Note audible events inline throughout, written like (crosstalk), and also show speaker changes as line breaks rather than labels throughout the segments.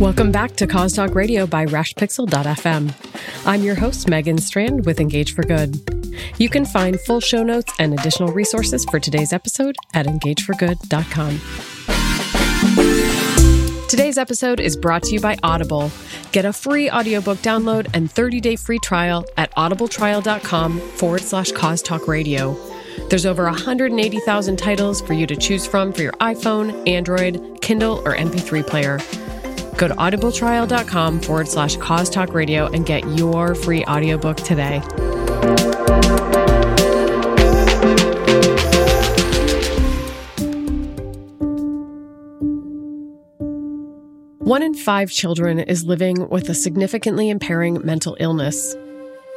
Welcome back to Cause Talk Radio by RashPixel.fm. I'm your host, Megan Strand with Engage for Good. You can find full show notes and additional resources for today's episode at engageforgood.com. Today's episode is brought to you by Audible. Get a free audiobook download and 30-day free trial at audibletrial.com forward slash cause talk radio. There's over 180,000 titles for you to choose from for your iPhone, Android, Kindle, or MP3 player. Go to audibletrial.com forward slash cause talk radio and get your free audiobook today. One in five children is living with a significantly impairing mental illness.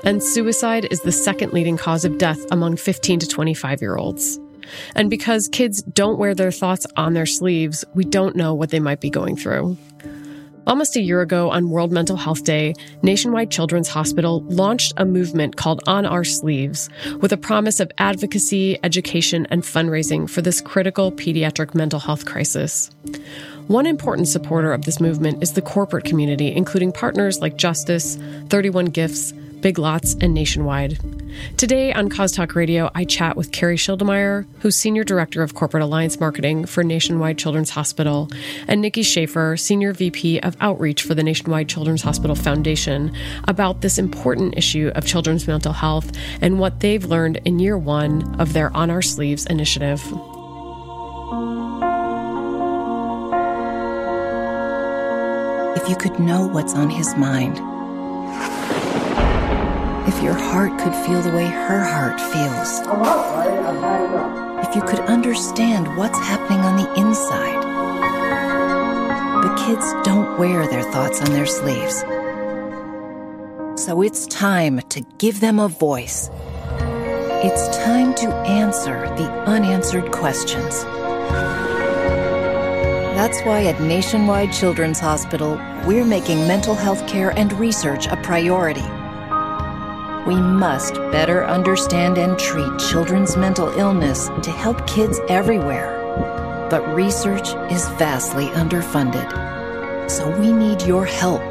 And suicide is the second leading cause of death among 15 to 25 year olds. And because kids don't wear their thoughts on their sleeves, we don't know what they might be going through. Almost a year ago on World Mental Health Day, Nationwide Children's Hospital launched a movement called On Our Sleeves with a promise of advocacy, education, and fundraising for this critical pediatric mental health crisis. One important supporter of this movement is the corporate community, including partners like Justice, 31 Gifts, Big Lots, and Nationwide. Today on Cause Talk Radio, I chat with Carrie Schildemeyer, who's Senior Director of Corporate Alliance Marketing for Nationwide Children's Hospital, and Nikki Schaefer, Senior VP of Outreach for the Nationwide Children's Hospital Foundation, about this important issue of children's mental health and what they've learned in year one of their On Our Sleeves initiative.
If you could know what's on his mind, if your heart could feel the way her heart feels, if you could understand what's happening on the inside. But kids don't wear their thoughts on their sleeves. So it's time to give them a voice. It's time to answer the unanswered questions. That's why at Nationwide Children's Hospital, we're making mental health care and research a priority. We must better understand and treat children's mental illness to help kids everywhere. But research is vastly underfunded. So we need your help.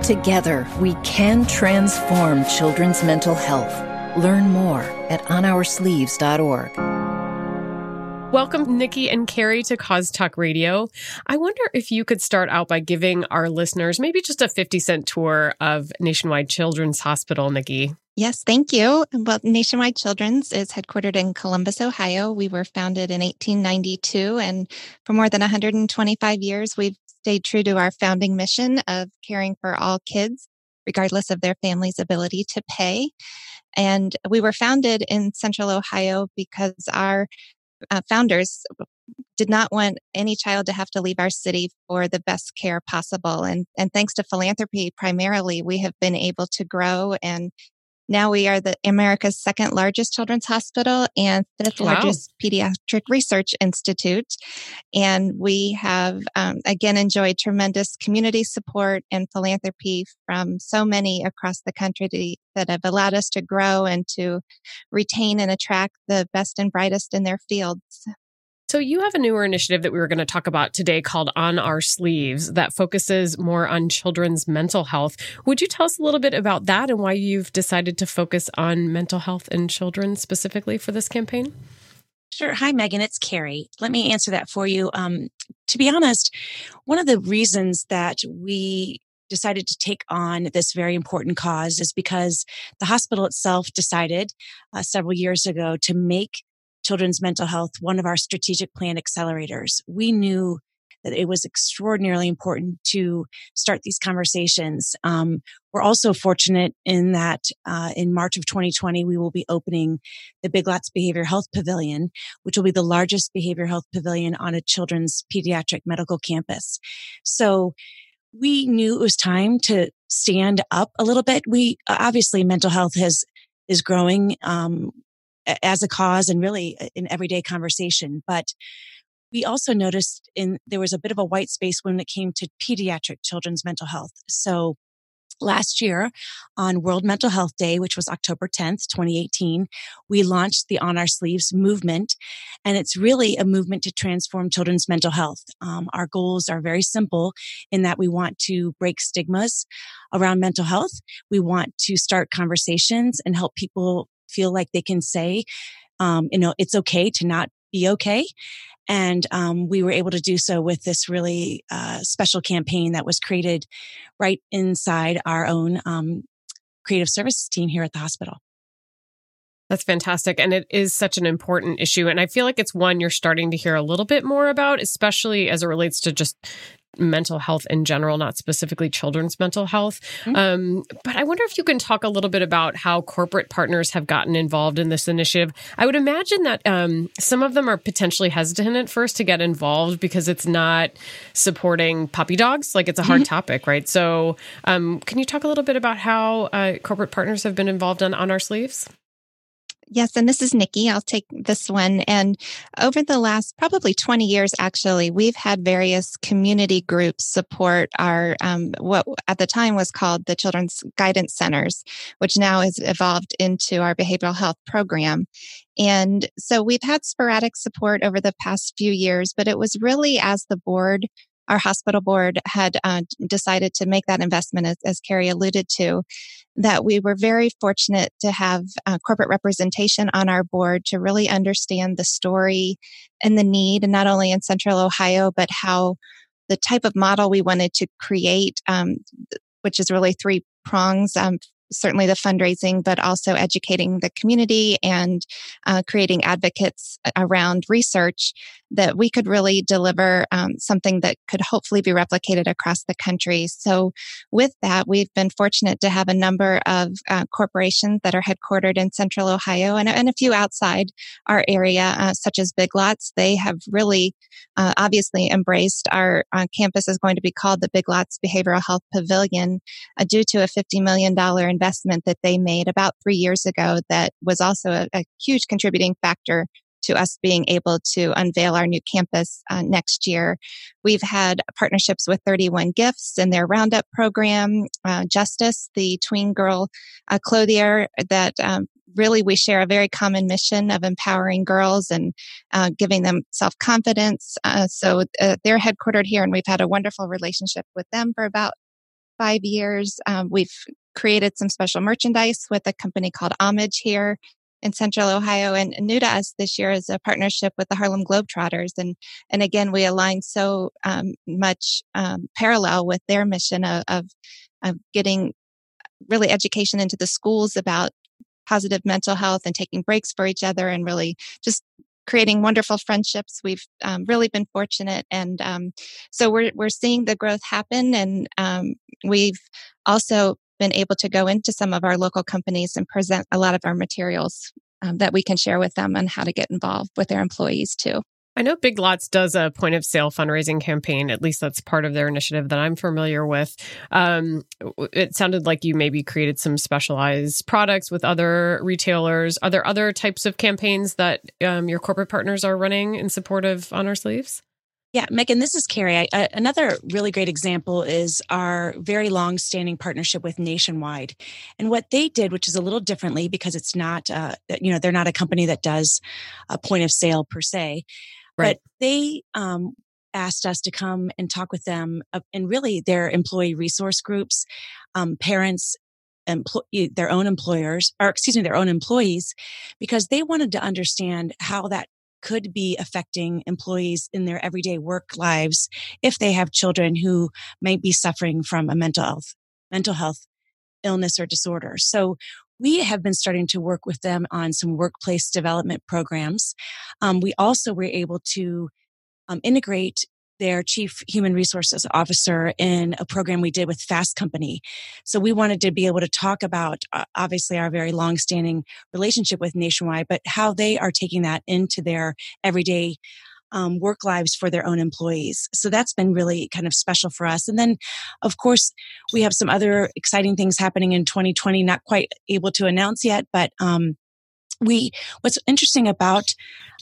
Together, we can transform children's mental health. Learn more at onoursleeves.org.
Welcome, Nikki and Carrie, to Cause Talk Radio. I wonder if you could start out by giving our listeners maybe just a 50 cent tour of Nationwide Children's Hospital, Nikki.
Yes, thank you. Well, Nationwide Children's is headquartered in Columbus, Ohio. We were founded in 1892, and for more than 125 years, we've stayed true to our founding mission of caring for all kids, regardless of their family's ability to pay. And we were founded in Central Ohio because our uh, founders did not want any child to have to leave our city for the best care possible. And, and thanks to philanthropy primarily, we have been able to grow and now we are the America's second largest children's hospital and fifth wow. largest pediatric research institute. And we have, um, again, enjoyed tremendous community support and philanthropy from so many across the country that have allowed us to grow and to retain and attract the best and brightest in their fields.
So, you have a newer initiative that we were going to talk about today called On Our Sleeves that focuses more on children's mental health. Would you tell us a little bit about that and why you've decided to focus on mental health in children specifically for this campaign?
Sure. Hi, Megan. It's Carrie. Let me answer that for you. Um, to be honest, one of the reasons that we decided to take on this very important cause is because the hospital itself decided uh, several years ago to make children's mental health one of our strategic plan accelerators. We knew that it was extraordinarily important to start these conversations. Um, we're also fortunate in that uh, in March of 2020, we will be opening the Big Lots Behavior Health Pavilion, which will be the largest behavior health pavilion on a children's pediatric medical campus. So we knew it was time to stand up a little bit. We obviously mental health has is growing. Um, as a cause and really uh, in everyday conversation. But we also noticed in there was a bit of a white space when it came to pediatric children's mental health. So Last year, on World Mental Health Day, which was October 10th, 2018, we launched the On Our Sleeves movement. And it's really a movement to transform children's mental health. Um, our goals are very simple in that we want to break stigmas around mental health. We want to start conversations and help people feel like they can say, um, you know, it's okay to not be okay. And um, we were able to do so with this really uh, special campaign that was created right inside our own um, creative services team here at the hospital.
That's fantastic. And it is such an important issue. And I feel like it's one you're starting to hear a little bit more about, especially as it relates to just mental health in general, not specifically children's mental health. Mm-hmm. Um, but I wonder if you can talk a little bit about how corporate partners have gotten involved in this initiative. I would imagine that um, some of them are potentially hesitant at first to get involved because it's not supporting puppy dogs. Like it's a hard mm-hmm. topic, right? So, um, can you talk a little bit about how uh, corporate partners have been involved on, on our sleeves?
Yes, and this is Nikki. I'll take this one. And over the last probably 20 years, actually, we've had various community groups support our, um, what at the time was called the Children's Guidance Centers, which now has evolved into our behavioral health program. And so we've had sporadic support over the past few years, but it was really as the board our hospital board had uh, decided to make that investment, as, as Carrie alluded to, that we were very fortunate to have uh, corporate representation on our board to really understand the story and the need, and not only in central Ohio, but how the type of model we wanted to create, um, which is really three prongs um, certainly the fundraising, but also educating the community and uh, creating advocates around research that we could really deliver um, something that could hopefully be replicated across the country. So, with that, we've been fortunate to have a number of uh, corporations that are headquartered in Central Ohio and, and a few outside our area, uh, such as Big Lots. They have really uh, obviously embraced our uh, campus is going to be called the Big Lots Behavioral Health Pavilion uh, due to a $50 million investment that they made about three years ago that was also a, a huge contributing factor to us being able to unveil our new campus uh, next year. We've had partnerships with 31 Gifts and their Roundup program, uh, Justice, the tween girl uh, clothier that um, really we share a very common mission of empowering girls and uh, giving them self-confidence uh, so uh, they're headquartered here and we've had a wonderful relationship with them for about five years um, we've created some special merchandise with a company called homage here in central Ohio. And new to us this year is a partnership with the Harlem Globetrotters. And, and again, we align so um, much um, parallel with their mission of, of, of getting really education into the schools about positive mental health and taking breaks for each other and really just creating wonderful friendships. We've um, really been fortunate, and um, so we're we're seeing the growth happen. And um, we've also been able to go into some of our local companies and present a lot of our materials um, that we can share with them on how to get involved with their employees too.
I know Big Lots does a point of sale fundraising campaign. At least that's part of their initiative that I'm familiar with. Um, it sounded like you maybe created some specialized products with other retailers. Are there other types of campaigns that um, your corporate partners are running in support of On Our Sleeves?
Yeah, Megan, this is Carrie. I, uh, another really great example is our very long standing partnership with Nationwide. And what they did, which is a little differently because it's not, uh, you know, they're not a company that does a point of sale per se, right. but they um, asked us to come and talk with them uh, and really their employee resource groups, um, parents, employ- their own employers, or excuse me, their own employees, because they wanted to understand how that could be affecting employees in their everyday work lives if they have children who might be suffering from a mental health mental health illness or disorder. So we have been starting to work with them on some workplace development programs. Um, we also were able to um, integrate their chief human resources officer in a program we did with Fast Company. So we wanted to be able to talk about uh, obviously our very long-standing relationship with Nationwide, but how they are taking that into their everyday um, work lives for their own employees. So that's been really kind of special for us. And then, of course, we have some other exciting things happening in 2020. Not quite able to announce yet, but um, we what's interesting about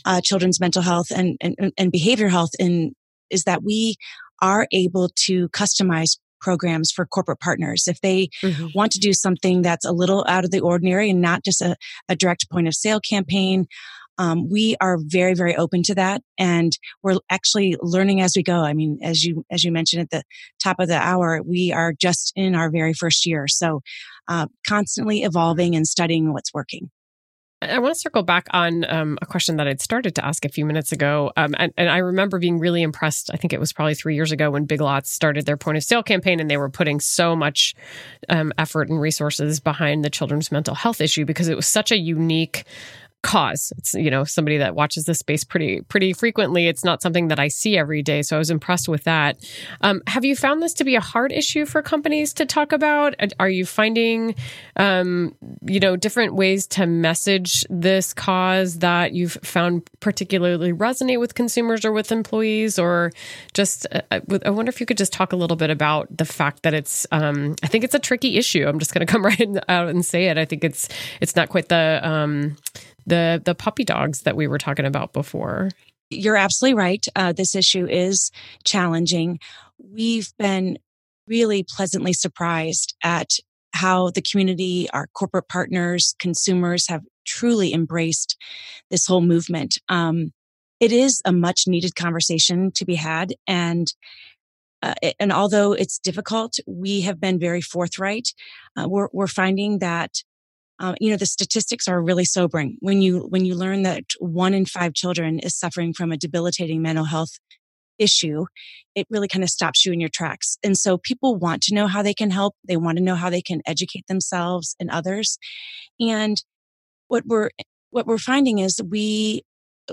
uh, children's mental health and, and, and behavior health in is that we are able to customize programs for corporate partners. If they mm-hmm. want to do something that's a little out of the ordinary and not just a, a direct point of sale campaign, um, we are very, very open to that, and we're actually learning as we go. I mean, as you as you mentioned at the top of the hour, we are just in our very first year, so uh, constantly evolving and studying what's working.
I want to circle back on um, a question that I'd started to ask a few minutes ago. Um, and, and, I remember being really impressed. I think it was probably three years ago when Big Lots started their point of sale campaign and they were putting so much um, effort and resources behind the children's mental health issue because it was such a unique cause. It's you know somebody that watches this space pretty pretty frequently. It's not something that I see every day, so I was impressed with that. Um, have you found this to be a hard issue for companies to talk about? Are you finding um, you know different ways to message this cause that you've found particularly resonate with consumers or with employees, or just uh, I wonder if you could just talk a little bit about the fact that it's um, I think it's a tricky issue. I'm just going (laughs) to come right out and say it. I think it's it's not quite the um, the the puppy dogs that we were talking about before.
You're absolutely right. Uh, this issue is challenging. We've been really pleasantly surprised at how the community, our corporate partners, consumers have truly embraced this whole movement. Um, it is a much needed conversation to be had, and uh, and although it's difficult, we have been very forthright. Uh, we're, we're finding that uh, you know the statistics are really sobering when you when you learn that one in five children is suffering from a debilitating mental health issue it really kind of stops you in your tracks and so people want to know how they can help they want to know how they can educate themselves and others and what we're what we're finding is we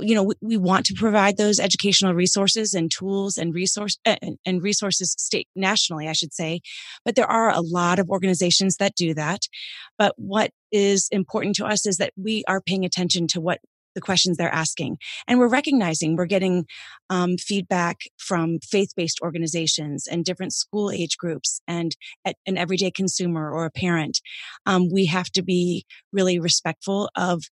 you know, we, we, want to provide those educational resources and tools and resource uh, and resources state nationally, I should say. But there are a lot of organizations that do that. But what is important to us is that we are paying attention to what the questions they're asking. And we're recognizing we're getting um, feedback from faith based organizations and different school age groups and an everyday consumer or a parent. Um, we have to be really respectful of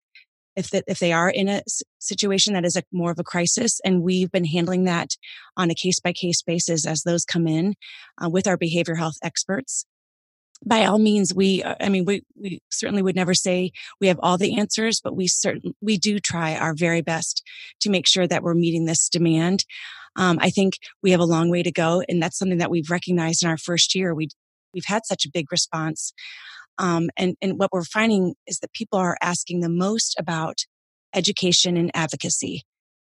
if that if they are in a situation that is a more of a crisis and we've been handling that on a case by case basis as those come in uh, with our behavioral health experts by all means we uh, i mean we we certainly would never say we have all the answers but we certain we do try our very best to make sure that we're meeting this demand um, i think we have a long way to go and that's something that we've recognized in our first year we we've had such a big response um, and, and what we're finding is that people are asking the most about education and advocacy.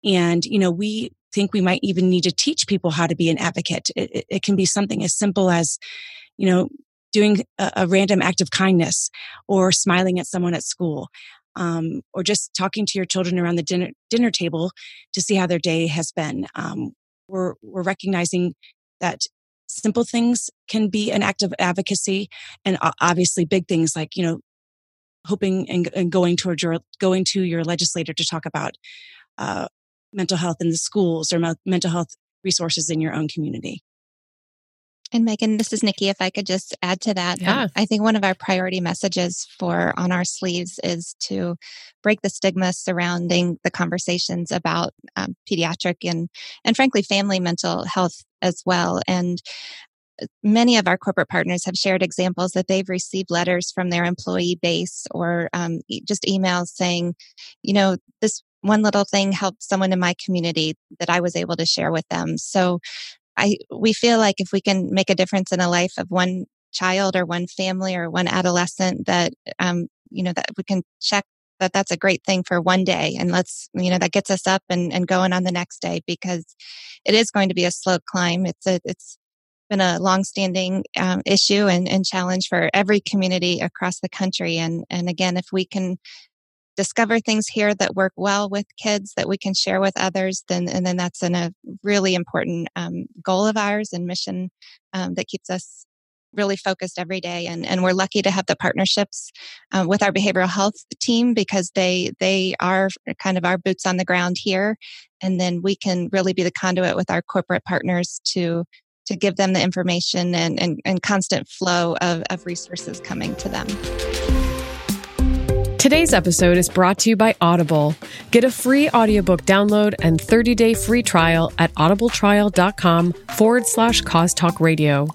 And, you know, we think we might even need to teach people how to be an advocate. It, it, it can be something as simple as, you know, doing a, a, random act of kindness or smiling at someone at school. Um, or just talking to your children around the dinner dinner table to see how their day has been. Um, we're we're recognizing that simple things can be an act of advocacy and obviously big things like you know hoping and, and going towards your going to your legislator to talk about uh, mental health in the schools or mental health resources in your own community
and Megan, this is Nikki. If I could just add to that,
um, yeah.
Um, I think one of our priority messages for on our sleeves is to break the stigma surrounding the conversations about um, pediatric and and frankly family mental health as well. And uh, many of our corporate partners have shared examples that they've received letters from their employee base or um, just emails saying, you know, this one little thing helped someone in my community that I was able to share with them. So I we feel like if we can make a difference in a life of one child or one family or one adolescent, that um, you know that we can check that that's a great thing for one day, and let's you know that gets us up and, and going on the next day because it is going to be a slow climb. It's a it's been a longstanding um, issue and, and challenge for every community across the country. And and again, if we can discover things here that work well with kids that we can share with others, then and then that's an, a really important um, goal of ours and mission um, that keeps us really focused every day. And and we're lucky to have the partnerships uh, with our behavioral health team because they they are kind of our boots on the ground here, and then we can really be the conduit with our corporate partners to to give them the information and, and, and constant flow of, of resources coming to them.
Today's episode is brought to you by Audible. Get a free audiobook download and 30-day free trial at audibletrial.com forward slash cause talk radio.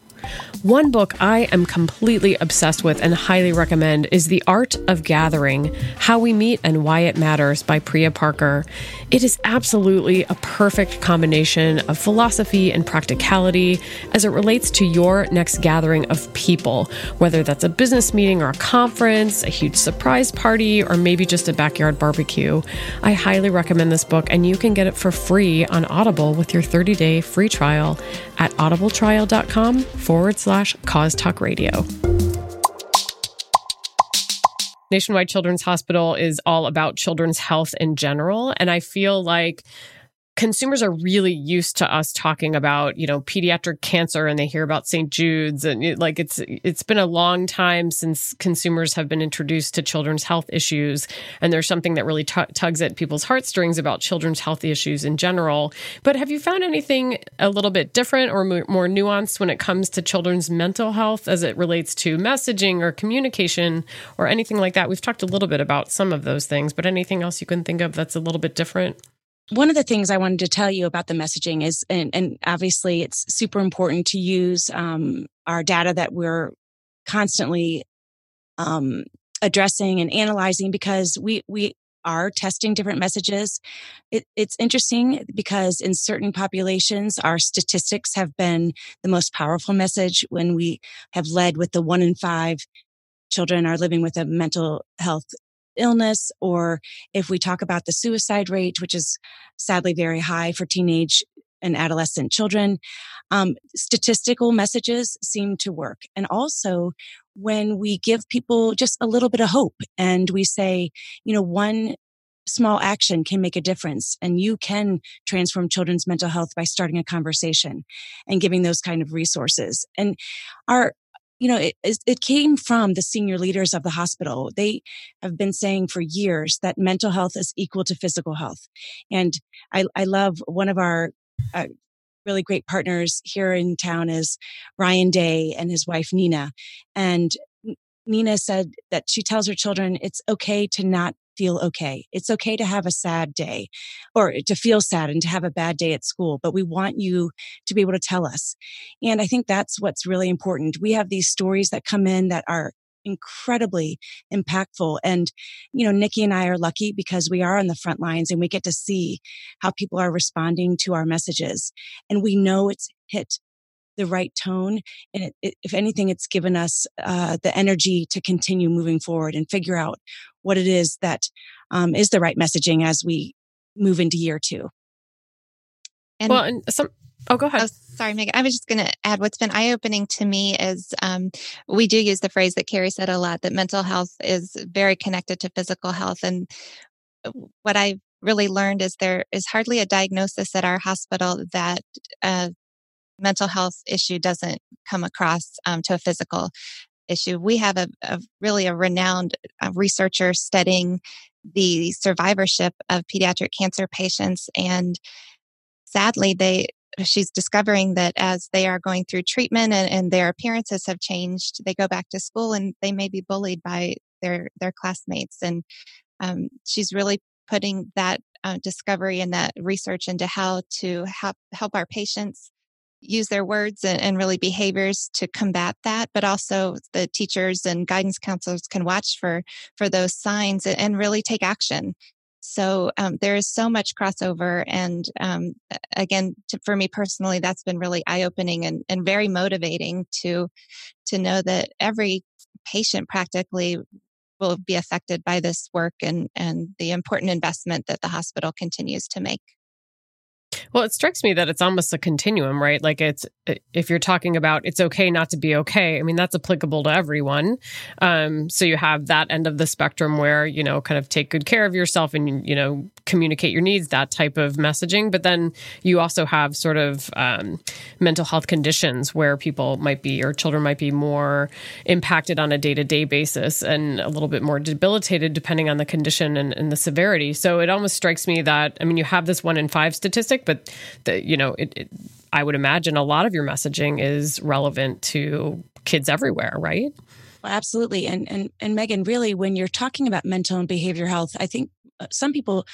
One book I am completely obsessed with and highly recommend is The Art of Gathering How We Meet and Why It Matters by Priya Parker. It is absolutely a perfect combination of philosophy and practicality as it relates to your next gathering of people, whether that's a business meeting or a conference, a huge surprise party, or maybe just a backyard barbecue. I highly recommend this book, and you can get it for free on Audible with your 30 day free trial at audibletrial.com forward slash cause talk radio. Nationwide Children's Hospital is all about children's health in general. And I feel like consumers are really used to us talking about you know pediatric cancer and they hear about St. Jude's and it, like it's it's been a long time since consumers have been introduced to children's health issues. And there's something that really t- tugs at people's heartstrings about children's health issues in general. But have you found anything a little bit different or more nuanced when it comes to children's mental health as it relates to messaging or communication or anything like that? We've talked a little bit about some of those things but anything else you can think of that's a little bit different
one of the things I wanted to tell you about the messaging is, and, and obviously it's super important to use um, our data that we're constantly um, addressing and analyzing because we we are testing different messages. It, it's interesting because in certain populations, our statistics have been the most powerful message when we have led with the one in five children are living with a mental health illness, or if we talk about the suicide rate, which is sadly very high for teenage and adolescent children, um, statistical messages seem to work. And also, when we give people just a little bit of hope and we say, you know, one small action can make a difference and you can transform children's mental health by starting a conversation and giving those kind of resources and our you know, it, it came from the senior leaders of the hospital. They have been saying for years that mental health is equal to physical health. And I, I love one of our uh, really great partners here in town is Ryan Day and his wife Nina. And Nina said that she tells her children it's okay to not feel okay. It's okay to have a sad day or to feel sad and to have a bad day at school, but we want you to be able to tell us. And I think that's what's really important. We have these stories that come in that are incredibly impactful. And, you know, Nikki and I are lucky because we are on the front lines and we get to see how people are responding to our messages. And we know it's hit the right tone. And it, it, if anything, it's given us uh, the energy to continue moving forward and figure out what it is that um, is the right messaging as we move into year two.
And well, and some. Oh, go ahead. Oh,
sorry, Megan. I was just going to add what's been eye opening to me is um, we do use the phrase that Carrie said a lot that mental health is very connected to physical health. And what I really learned is there is hardly a diagnosis at our hospital that uh, mental health issue doesn't come across um, to a physical issue. We have a, a really a renowned uh, researcher studying the survivorship of pediatric cancer patients, and sadly, they she's discovering that as they are going through treatment and, and their appearances have changed, they go back to school and they may be bullied by their their classmates, and um, she's really putting that uh, discovery and that research into how to help help our patients use their words and, and, really behaviors to combat that but also the teachers and guidance counselors can watch for for those signs and, and really take action. So um, there is so much crossover and um, again to, for me personally that's been really eye-opening and, and very motivating to to know that every patient practically will be affected by this work and and the important investment that the hospital continues to make
well, it strikes me that it's almost a continuum, right? Like it's if you're talking about it's okay not to be okay. I mean, that's applicable to everyone. Um, so you have that end of the spectrum where you know, kind of take good care of yourself and you know, communicate your needs, that type of messaging. But then you also have sort of um, mental health conditions where people might be or children might be more impacted on a day to day basis and a little bit more debilitated depending on the condition and, and the severity. So it almost strikes me that I mean, you have this one in five statistic, but the, you know, it, it, I would imagine a lot of your messaging is relevant to kids everywhere, right?
Absolutely. And, and, and Megan, really, when you're talking about mental and behavior health, I think some people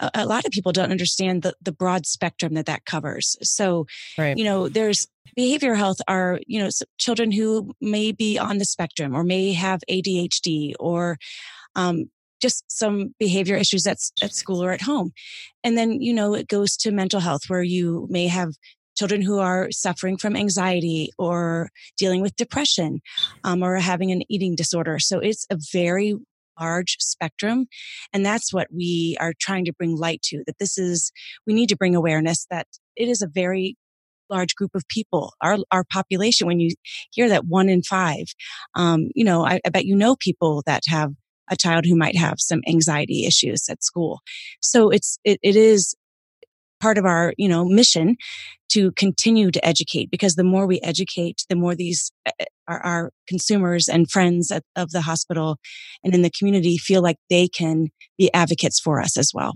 a, a lot of people don't understand the, the broad spectrum that that covers. So right. you know there's behavioral health are you know children who may be on the spectrum or may have adhd or um, just some behavior issues at, at school or at home. And then you know it goes to mental health where you may have children who are suffering from anxiety or dealing with depression um, or having an eating disorder. So it's a very large spectrum. And that's what we are trying to bring light to that this is, we need to bring awareness that it is a very large group of people, our, our population. When you hear that one in five, um, you know, I, I bet you know people that have a child who might have some anxiety issues at school. So it's, it, it is part of our, you know, mission to continue to educate because the more we educate, the more these eh, eh, our, our consumers and friends at, of the hospital and in the community feel like they can be advocates for us as well.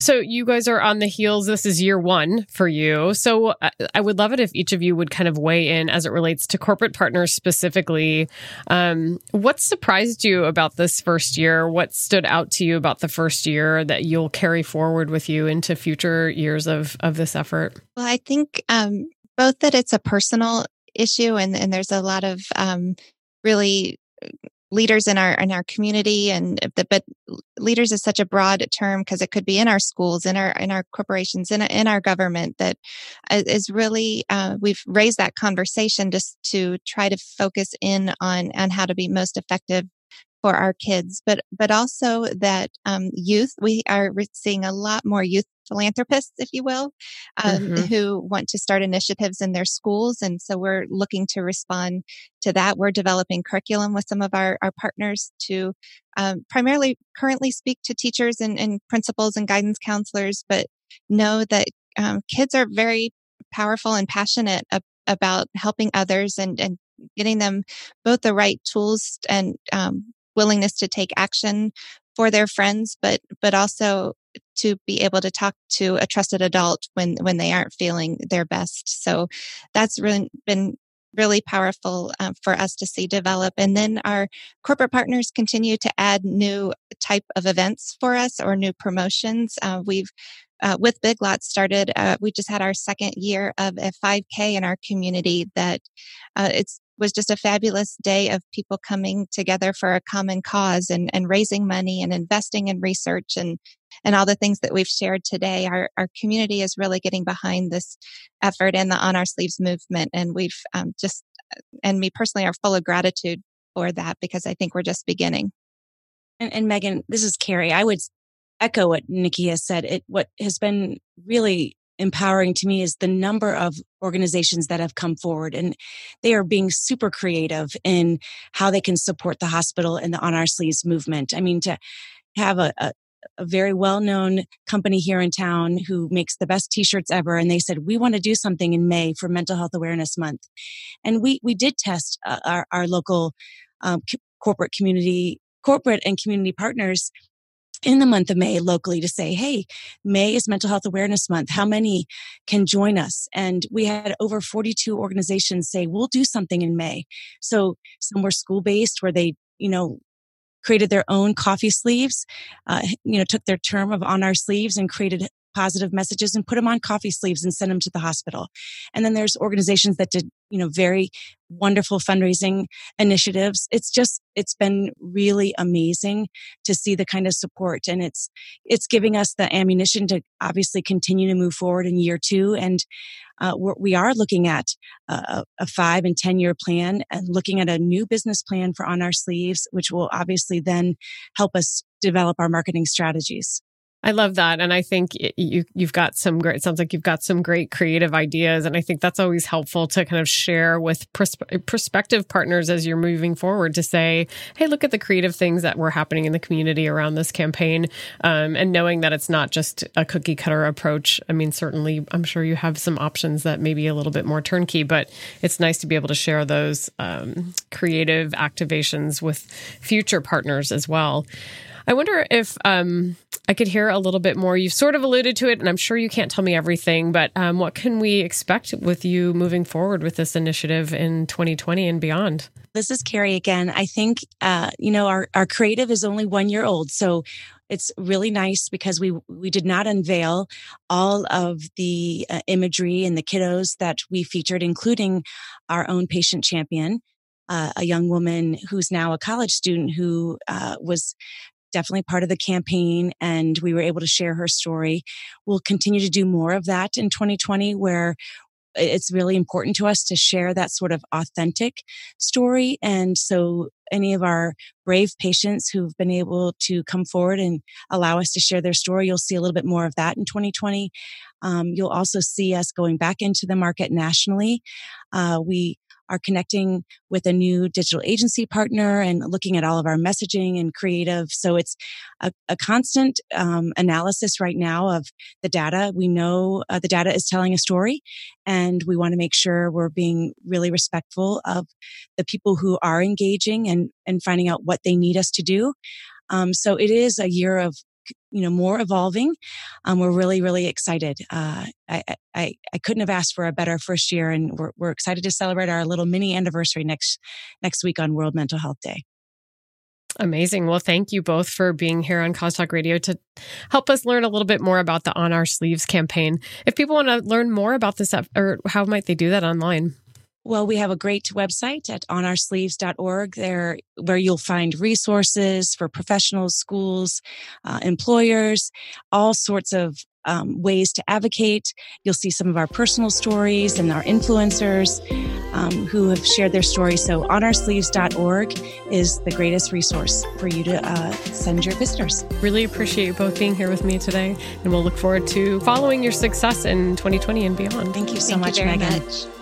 So you guys are on the heels. This is year one for you. So I would love it if each of you would kind of weigh in as it relates to corporate partners specifically. Um, what surprised you about this first year? What stood out to you about the first year that you'll carry forward with you into future years of of this effort?
Well, I think um, both that it's a personal issue and and there's a lot of um, really leaders in our in our community and the, but leaders is such a broad term because it could be in our schools in our in our corporations in, in our government that is really uh, we've raised that conversation just to try to focus in on on how to be most effective for our kids, but but also that um, youth. We are seeing a lot more youth philanthropists, if you will, um, mm-hmm. who want to start initiatives in their schools, and so we're looking to respond to that. We're developing curriculum with some of our our partners to um, primarily currently speak to teachers and, and, principals and guidance counselors, but know that um, kids are very powerful and passionate ab- about helping others and and getting them both the right tools and um, willingness to take action for their friends, but but also to be able to talk to a trusted adult when when they aren't feeling their best. So that's really been really powerful um, for us to see develop. And then our corporate partners continue to add new type of events for us or new promotions. Uh, we've uh, with Big Lots started, uh, we just had our second year of a 5K in our community that uh, it's was just a fabulous day of people coming together for a common cause and, and raising money and investing in research and and all the things that we've shared today. Our our community is really getting behind this effort and the On Our Sleeves movement, and we've um, just and me personally are full of gratitude for that because I think we're just beginning.
And, and Megan, this is Carrie. I would echo what Nikki has said. It what has been really empowering to me is the number of organizations that have come forward and they are being super creative in how they can support the hospital and the on our sleeves movement. I mean, to have a, a, a very well known company here in town who makes the best t-shirts ever. And they said, we want to do something in May for mental health awareness month. And we, we did test uh, our, our local um, corporate community, corporate and community partners in the month of May locally to say, Hey, May is mental health awareness month. How many can join us? And we had over 42 organizations say, we'll do something in May. So some were school based where they, you know, created their own coffee sleeves, uh, you know, took their term of on our sleeves and created positive messages and put them on coffee sleeves and send them to the hospital. And then there's organizations that did, you know, very wonderful fundraising initiatives. It's just, it's been really amazing to see the kind of support and it's, it's giving us the ammunition to obviously continue to move forward in year two. And uh, we are looking at a, a five and 10 year plan and looking at a new business plan for on our sleeves, which will obviously then help us develop our marketing strategies.
I love that. And I think you, you've got some great, it sounds like you've got some great creative ideas. And I think that's always helpful to kind of share with pers- prospective partners as you're moving forward to say, hey, look at the creative things that were happening in the community around this campaign. Um, and knowing that it's not just a cookie cutter approach. I mean, certainly, I'm sure you have some options that may be a little bit more turnkey, but it's nice to be able to share those um, creative activations with future partners as well. I wonder if um, I could hear a little bit more. You've sort of alluded to it, and I'm sure you can't tell me everything, but um, what can we expect with you moving forward with this initiative in 2020 and beyond?
This is Carrie again. I think, uh, you know, our, our creative is only one year old. So it's really nice because we we did not unveil all of the uh, imagery and the kiddos that we featured, including our own patient champion, uh, a young woman who's now a college student who uh, was definitely part of the campaign and we were able to share her story. We'll continue to do more of that in 2020 where it's really important to us to share that sort of authentic story. And so any of our brave patients who've been able to come forward and allow us to share their story, you'll see a little bit more of that in 2020. Um, you'll also see us going back into the market nationally. Uh, we are connecting with a new digital agency partner and looking at all of our messaging and creative. So it's a, a constant um, analysis right now of the data. We know uh, the data is telling a story, and we want to make sure we're being really respectful of the people who are engaging and and finding out what they need us to do. Um, so it is a year of you know more evolving um, we're really really excited uh, I, I i couldn't have asked for a better first year and we're, we're excited to celebrate our little mini anniversary next next week on world mental health day
Amazing. Well, thank you both for being here on Cause Talk Radio to help us learn a little bit more about the On Our Sleeves campaign. If people want to learn more about this, or how might they do that online?
Well, we have a great website at onoursleeves.org there where you'll find resources for professionals, schools, uh, employers, all sorts of um, ways to advocate. You'll see some of our personal stories and our influencers um, who have shared their stories. So, onoursleeves.org is the greatest resource for you to uh, send your visitors.
Really appreciate you both being here with me today, and we'll look forward to following your success in 2020 and beyond.
Thank you so Thank much, you Megan.
Much.